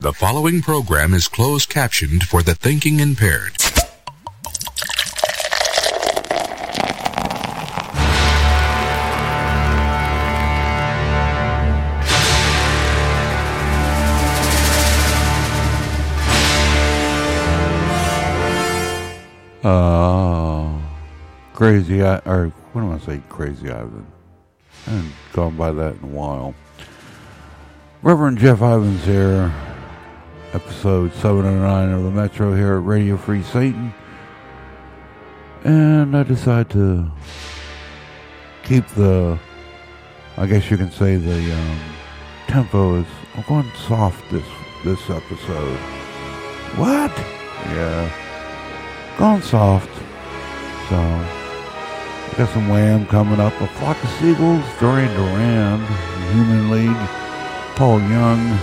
The following program is closed captioned for the thinking impaired. Uh, crazy, I, or what am I saying? Crazy Ivan. I haven't gone by that in a while. Reverend Jeff Ivins here, episode 709 of the Metro here at Radio Free Satan. And I decided to keep the, I guess you can say the um, tempo is, I'm going soft this, this episode. What? Yeah. Going soft. So, got some Wham coming up. A Flock of Seagulls, Dorian Duran, Human League, Paul Young,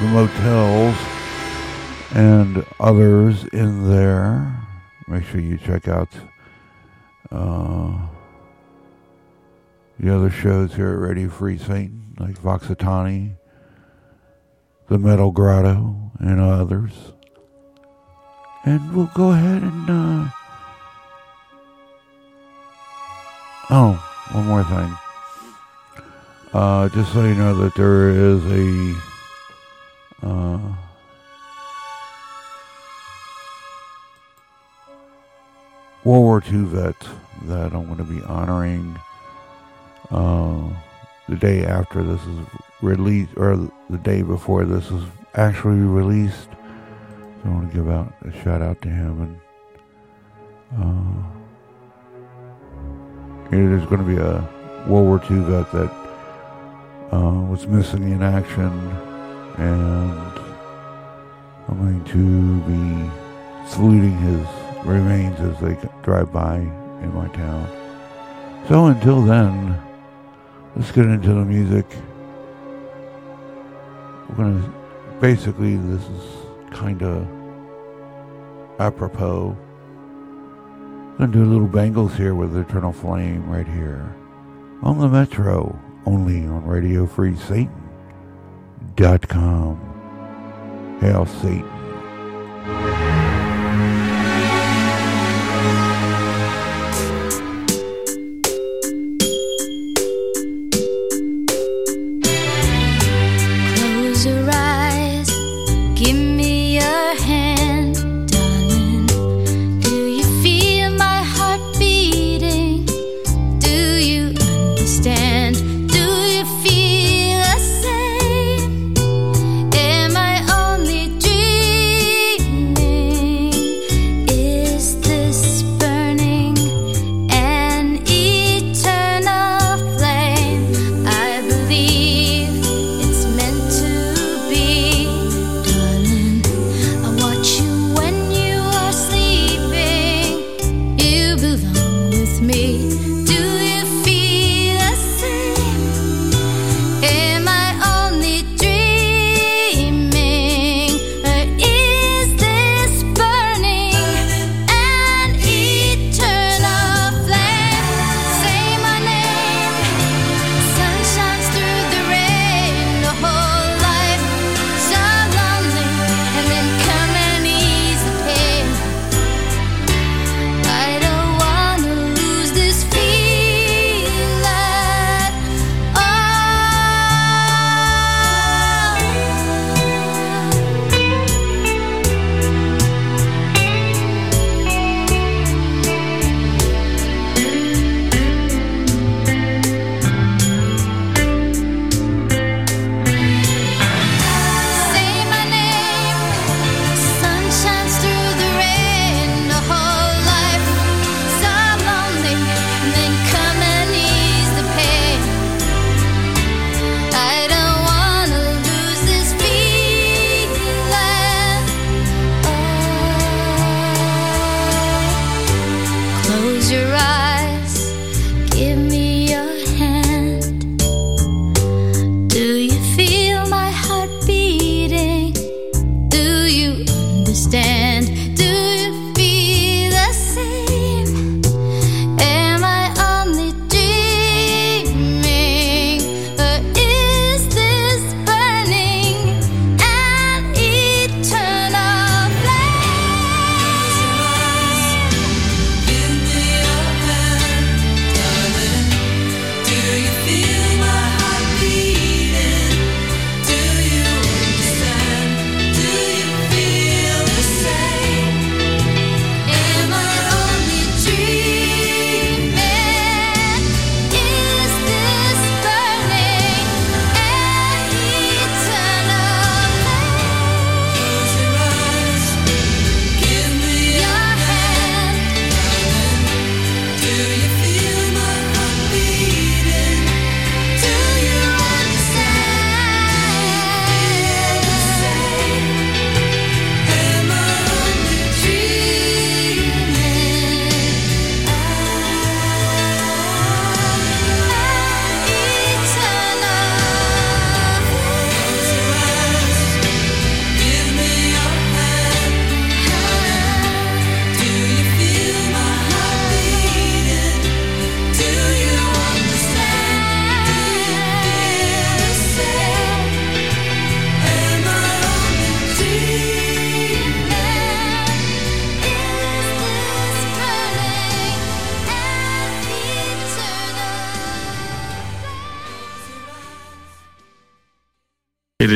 The Motels, and others in there. Make sure you check out uh, the other shows here at Radio Free Satan, like Voxatani, The Metal Grotto, and others. And we'll go ahead and. Uh, oh, one more thing. Uh, just so you know that there is a. Uh, World War II vet that I'm going to be honoring uh, the day after this is released, or the day before this is actually released. So I want to give out a shout out to him and uh, it is going to be a World War II vet that uh, was missing in action, and I'm going to be saluting his remains as they drive by in my town. So until then, let's get into the music. We're going to basically, this is kind of apropos. Gonna do a little Bangles here with Eternal Flame right here on the Metro, only on Radio Free Satan dot com. Hail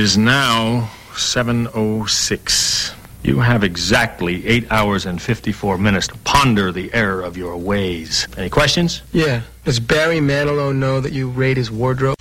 is now 7.06. You have exactly 8 hours and 54 minutes to ponder the error of your ways. Any questions? Yeah. Does Barry Manilow know that you raid his wardrobe?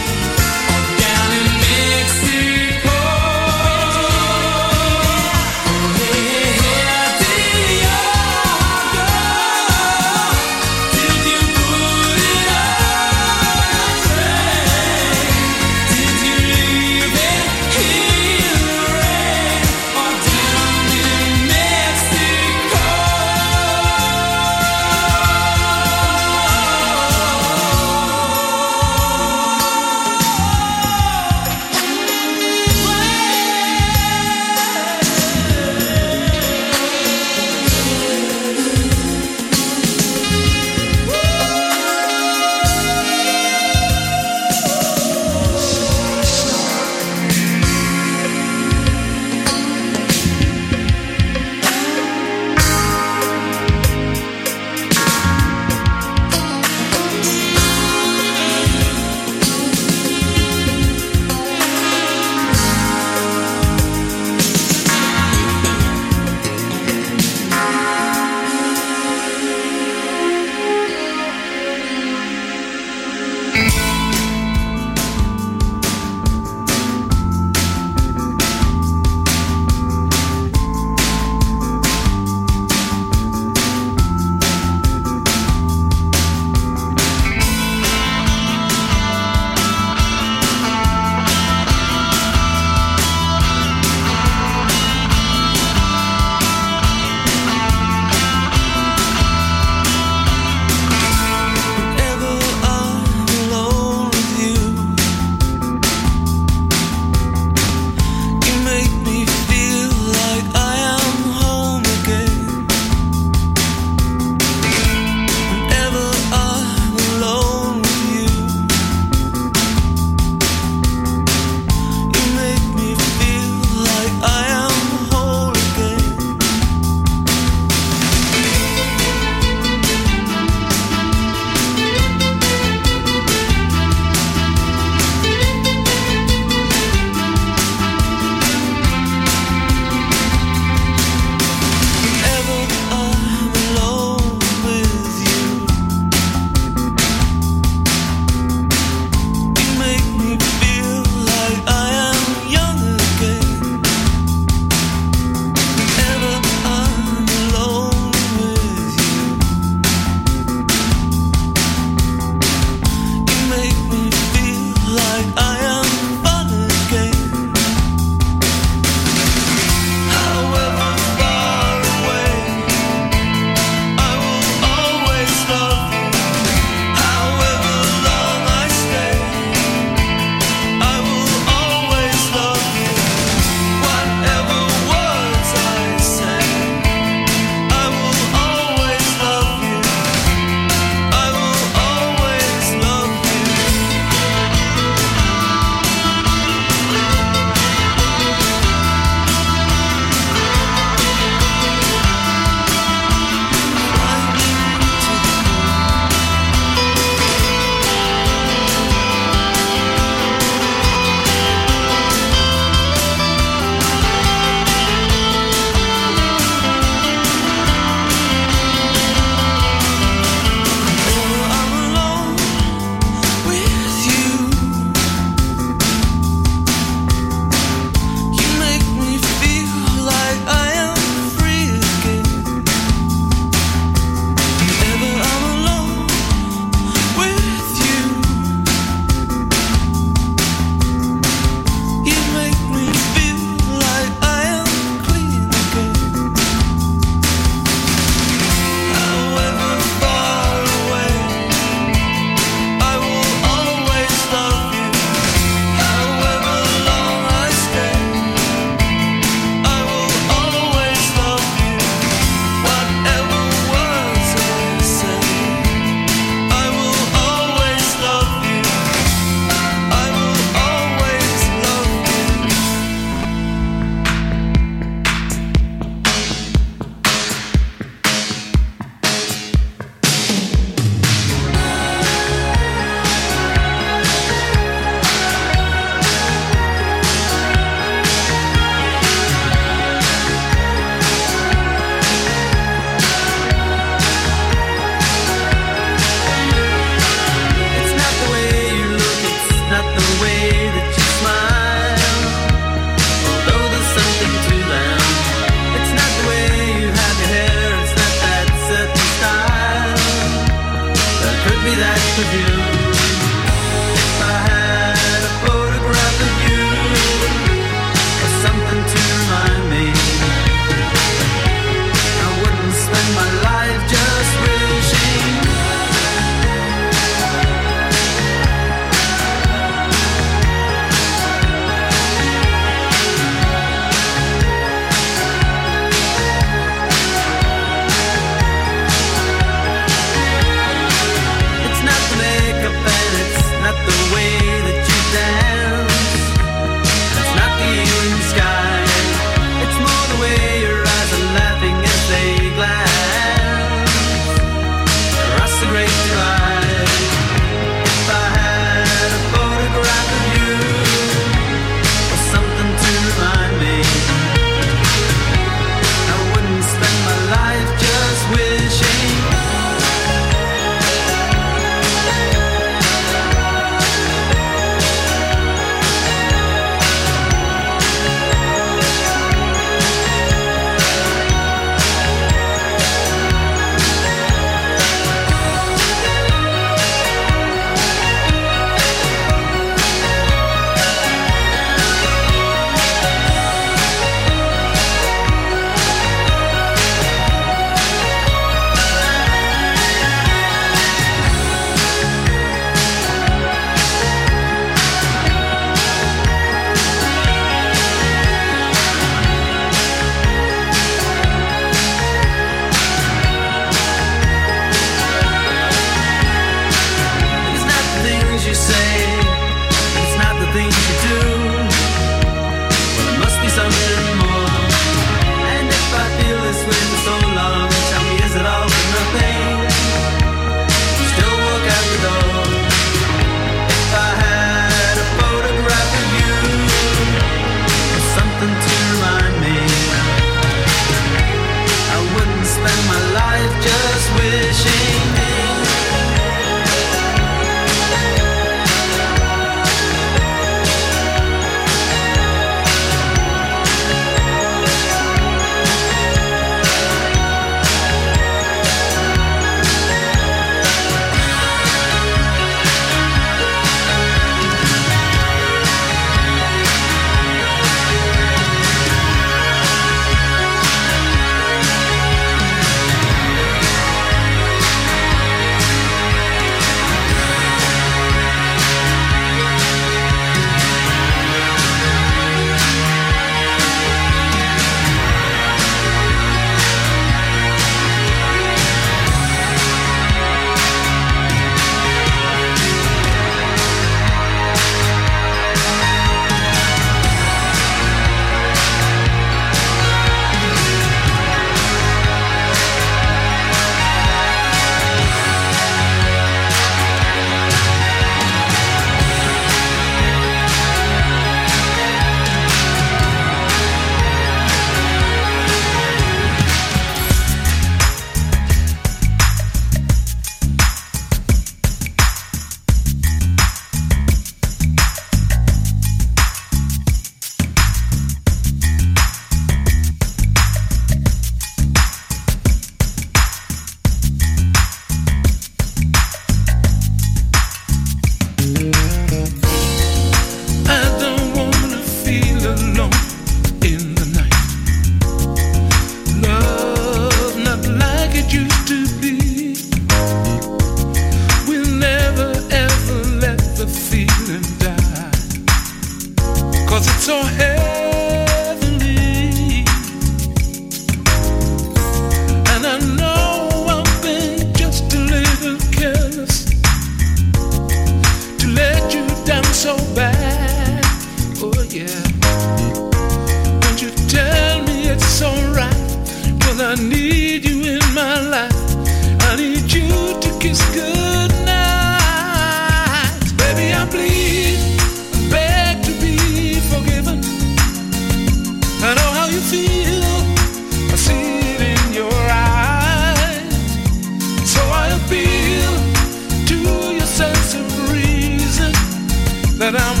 That I'm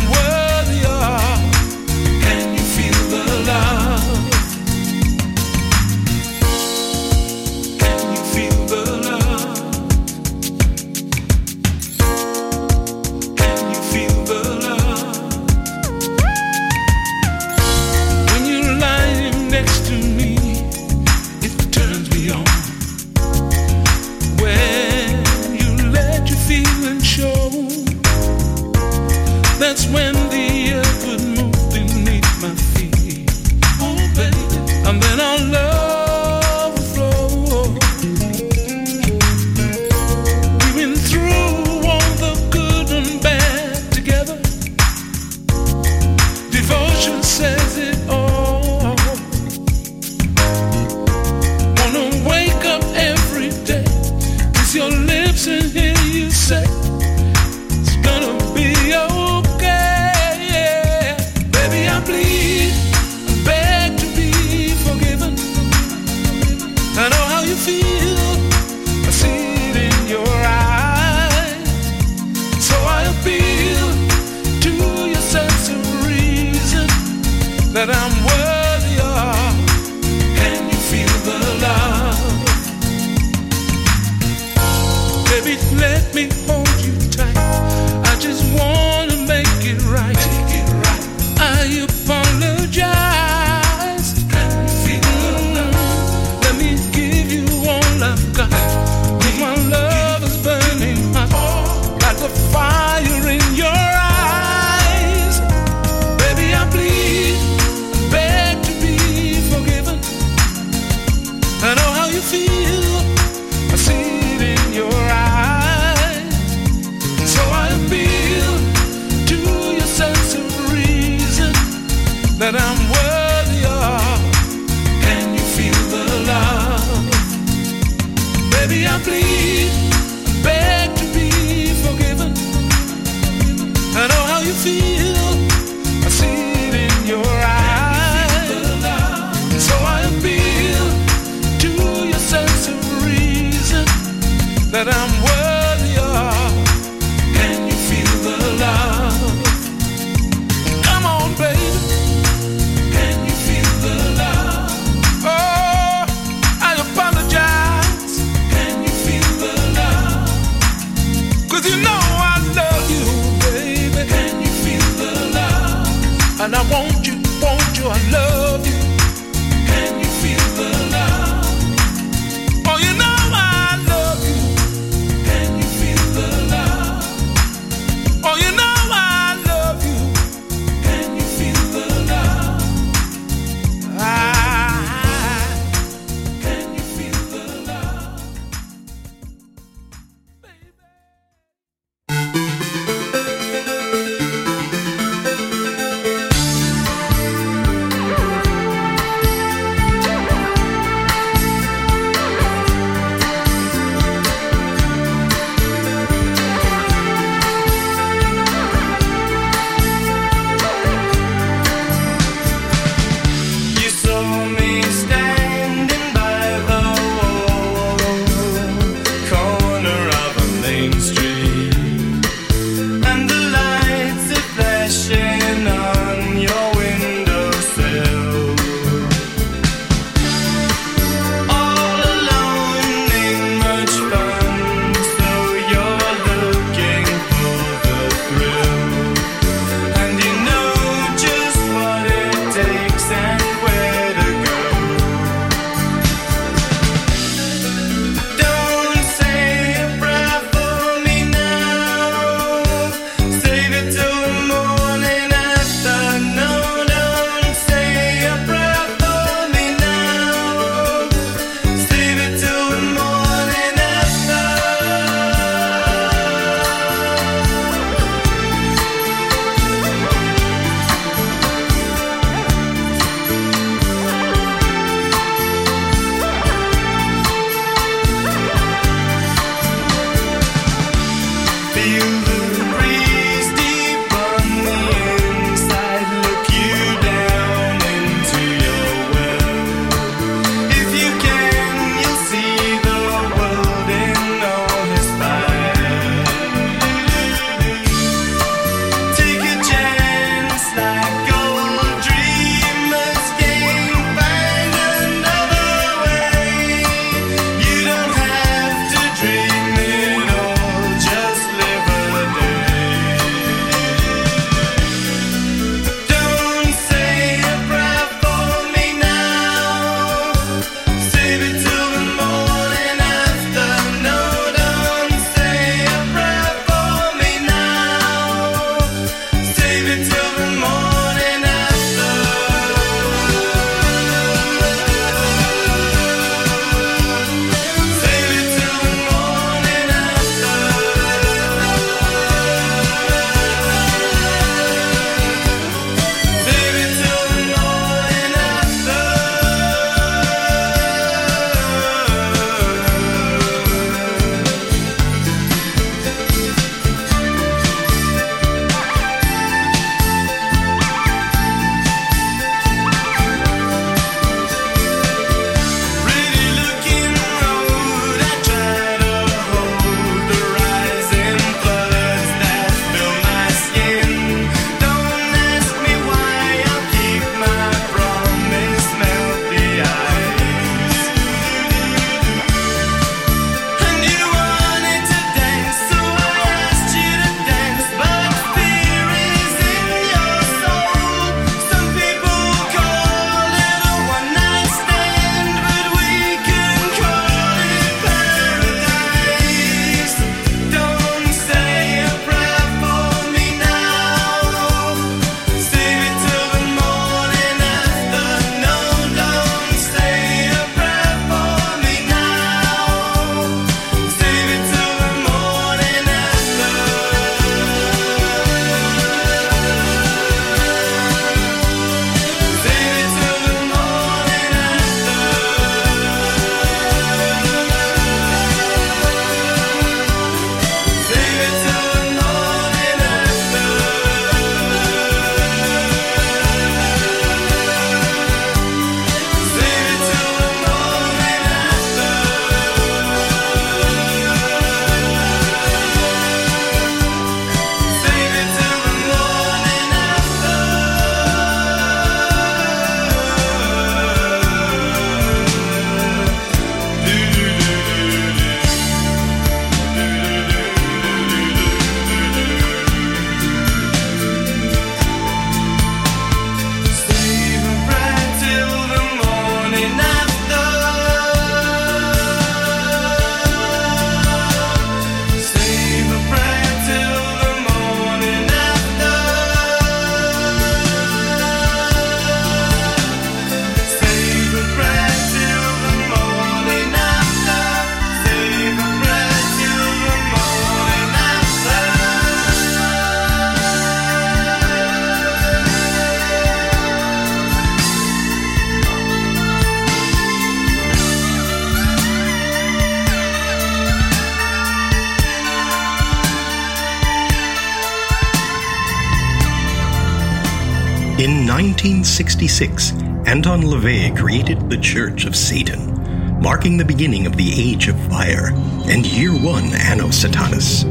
1966, Anton LaVey created the Church of Satan, marking the beginning of the Age of Fire and Year One Anno Satanas.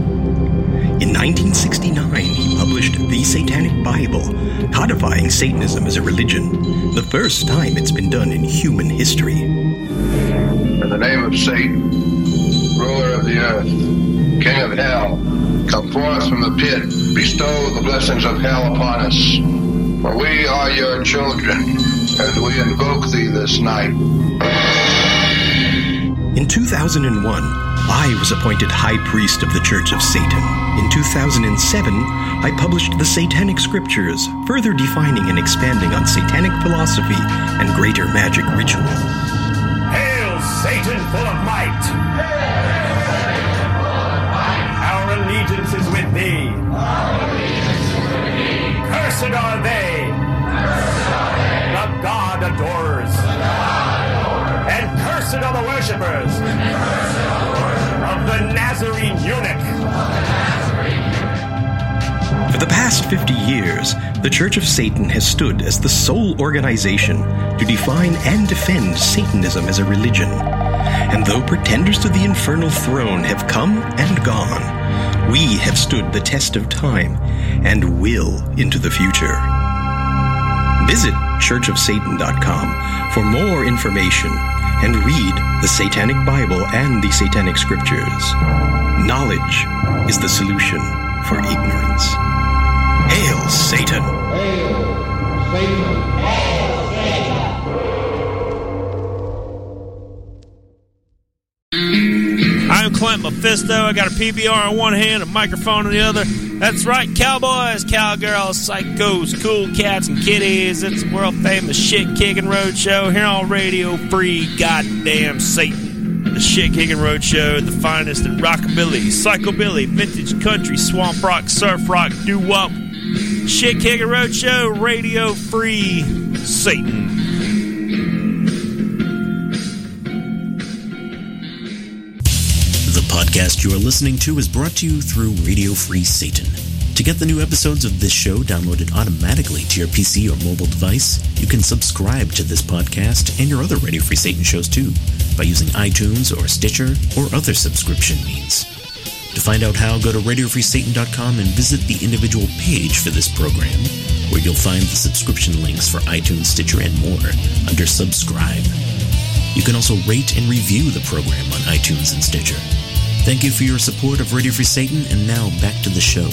In 1969, he published The Satanic Bible, codifying Satanism as a religion, the first time it's been done in human history. In the name of Satan, ruler of the earth, king of hell, come forth from the pit, bestow the blessings of hell upon us. We are your children, and we invoke thee this night. In 2001, I was appointed High Priest of the Church of Satan. In 2007, I published the Satanic Scriptures, further defining and expanding on satanic philosophy and greater magic ritual. Are the worshippers of the Nazarene eunuch. For the past 50 years, the Church of Satan has stood as the sole organization to define and defend Satanism as a religion. And though pretenders to the infernal throne have come and gone, we have stood the test of time and will into the future. Visit churchofsatan.com for more information and read the Satanic Bible and the Satanic Scriptures. Knowledge is the solution for ignorance. Hail Satan! Hail Satan! Hail Satan! I'm Clint Mephisto. I got a PBR in one hand, a microphone in the other. That's right, cowboys, cowgirls, psychos, cool cats, and kitties. It's the world famous shit kicking road show here on Radio Free Goddamn Satan. The shit kicking road show, the finest in rockabilly, psychobilly, vintage country, swamp rock, surf rock, doo wop. Shit kicking road show, Radio Free Satan. You are listening to is brought to you through Radio Free Satan. To get the new episodes of this show downloaded automatically to your PC or mobile device, you can subscribe to this podcast and your other Radio Free Satan shows too by using iTunes or Stitcher or other subscription means. To find out how, go to RadioFreeSatan.com and visit the individual page for this program, where you'll find the subscription links for iTunes, Stitcher, and more under Subscribe. You can also rate and review the program on iTunes and Stitcher. Thank you for your support of Radio Free Satan, and now back to the show.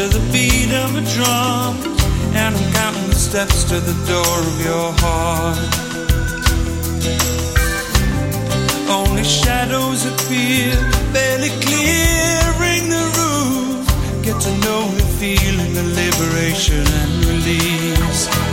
to the beat of a drum, and I'm counting the steps to the door of your heart. Only shadows appear, barely clearing the roof. Get to know the feeling the liberation and release.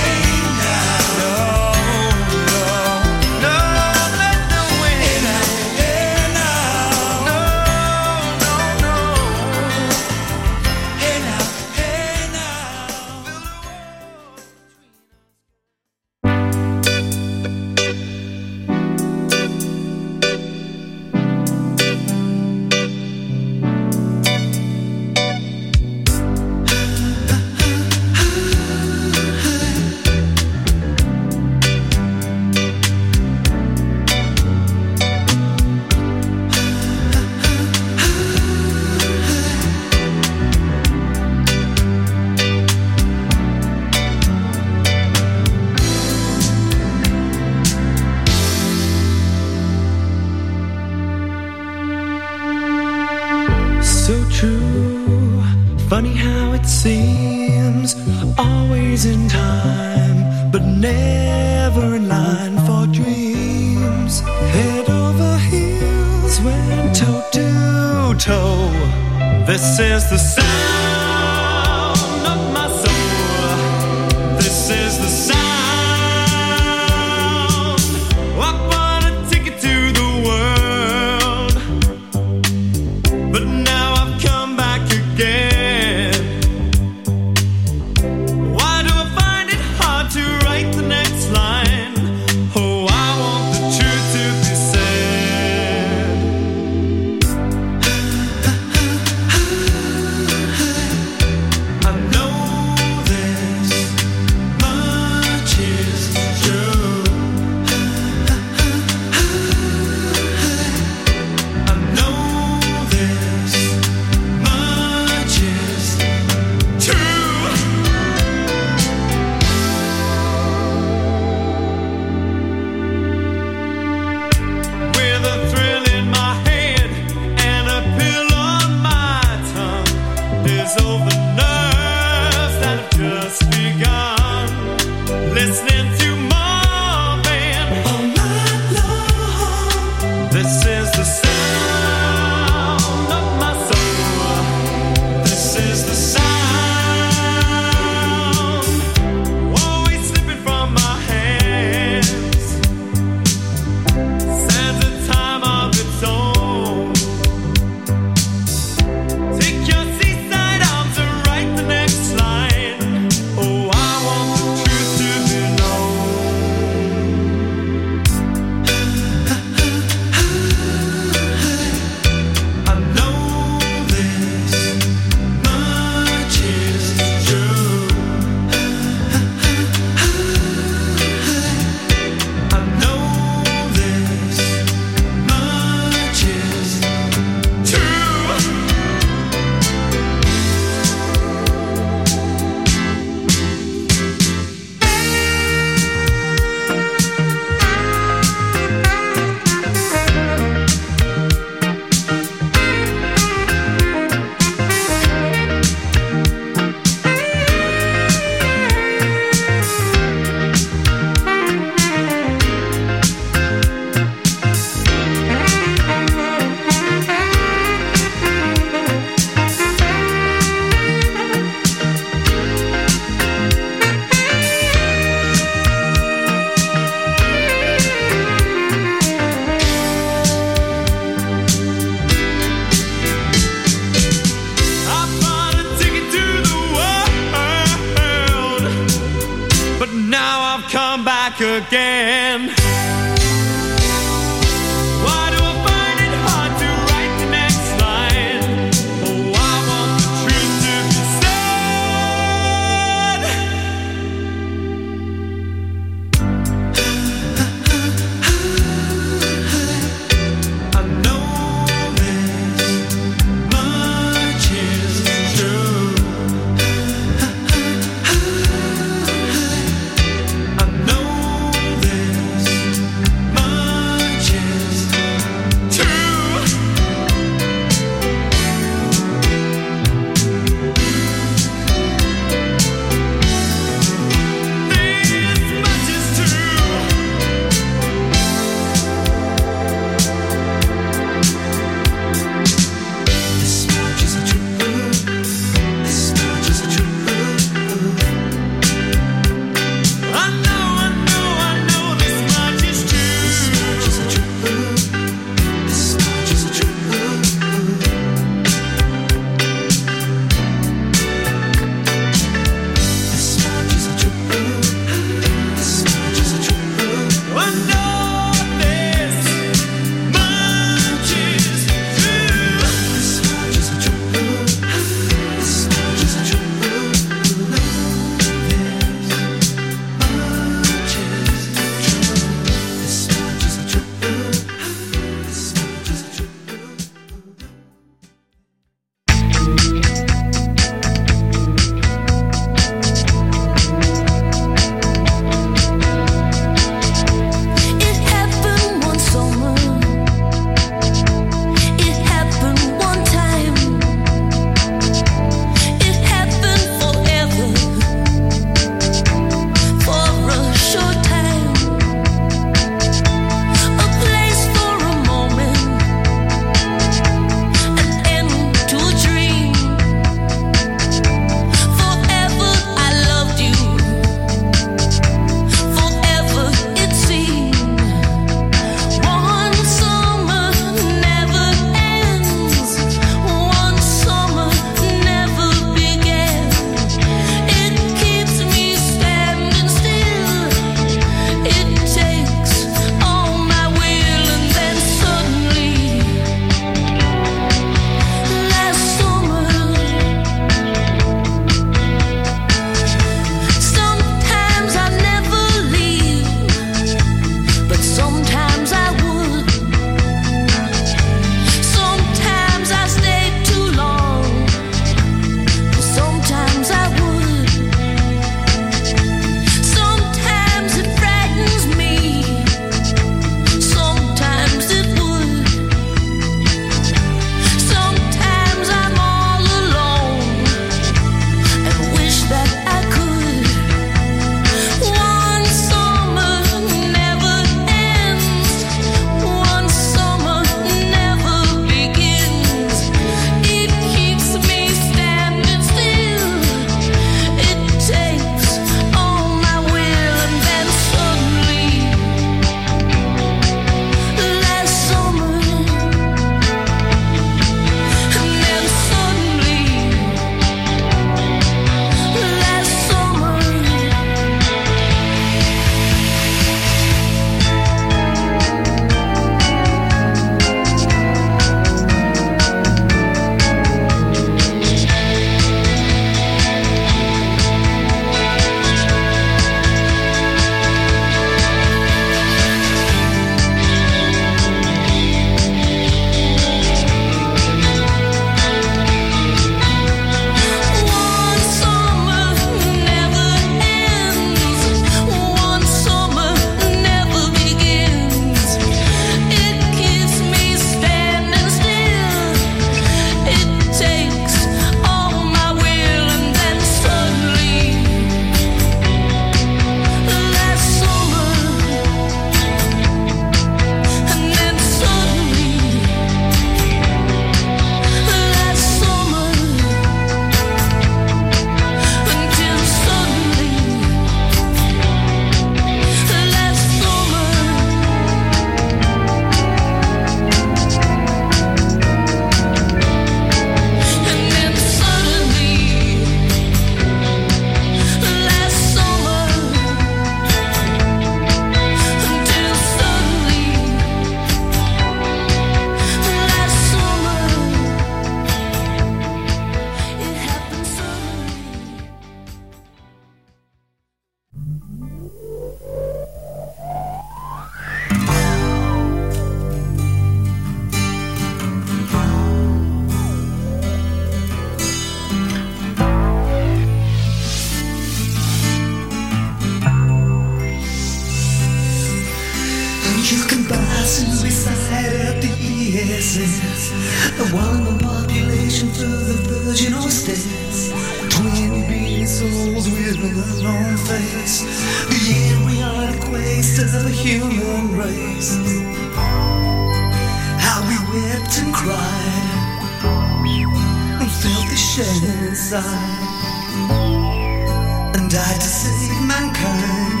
Died to save mankind.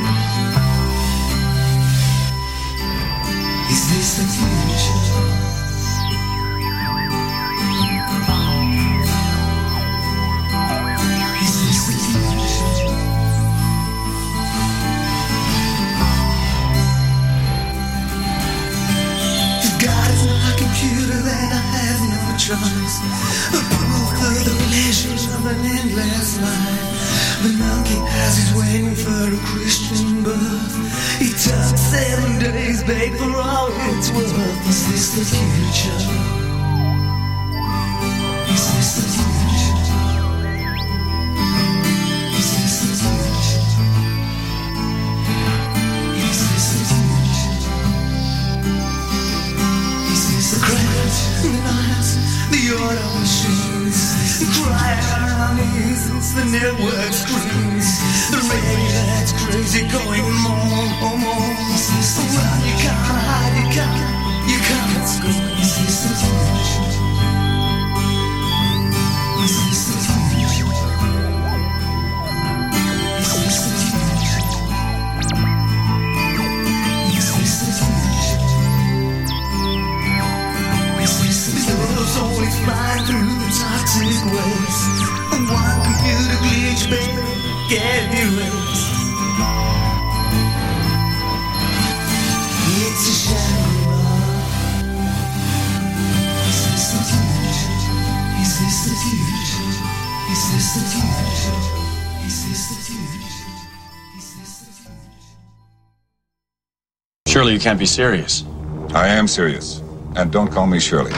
Is this the future? Is this the future? If God is my computer, then I have no choice. A proof of the pleasures of an endless life. The monkey has his waiting for a Christian birth. He took seven days, paid for all it's worth. Is this the future? The network screens, the radio that's crazy going on, more. Is this well, you can't hide, you can't, you can't escape. Surely you can't be serious. I am serious. And don't call me Shirley.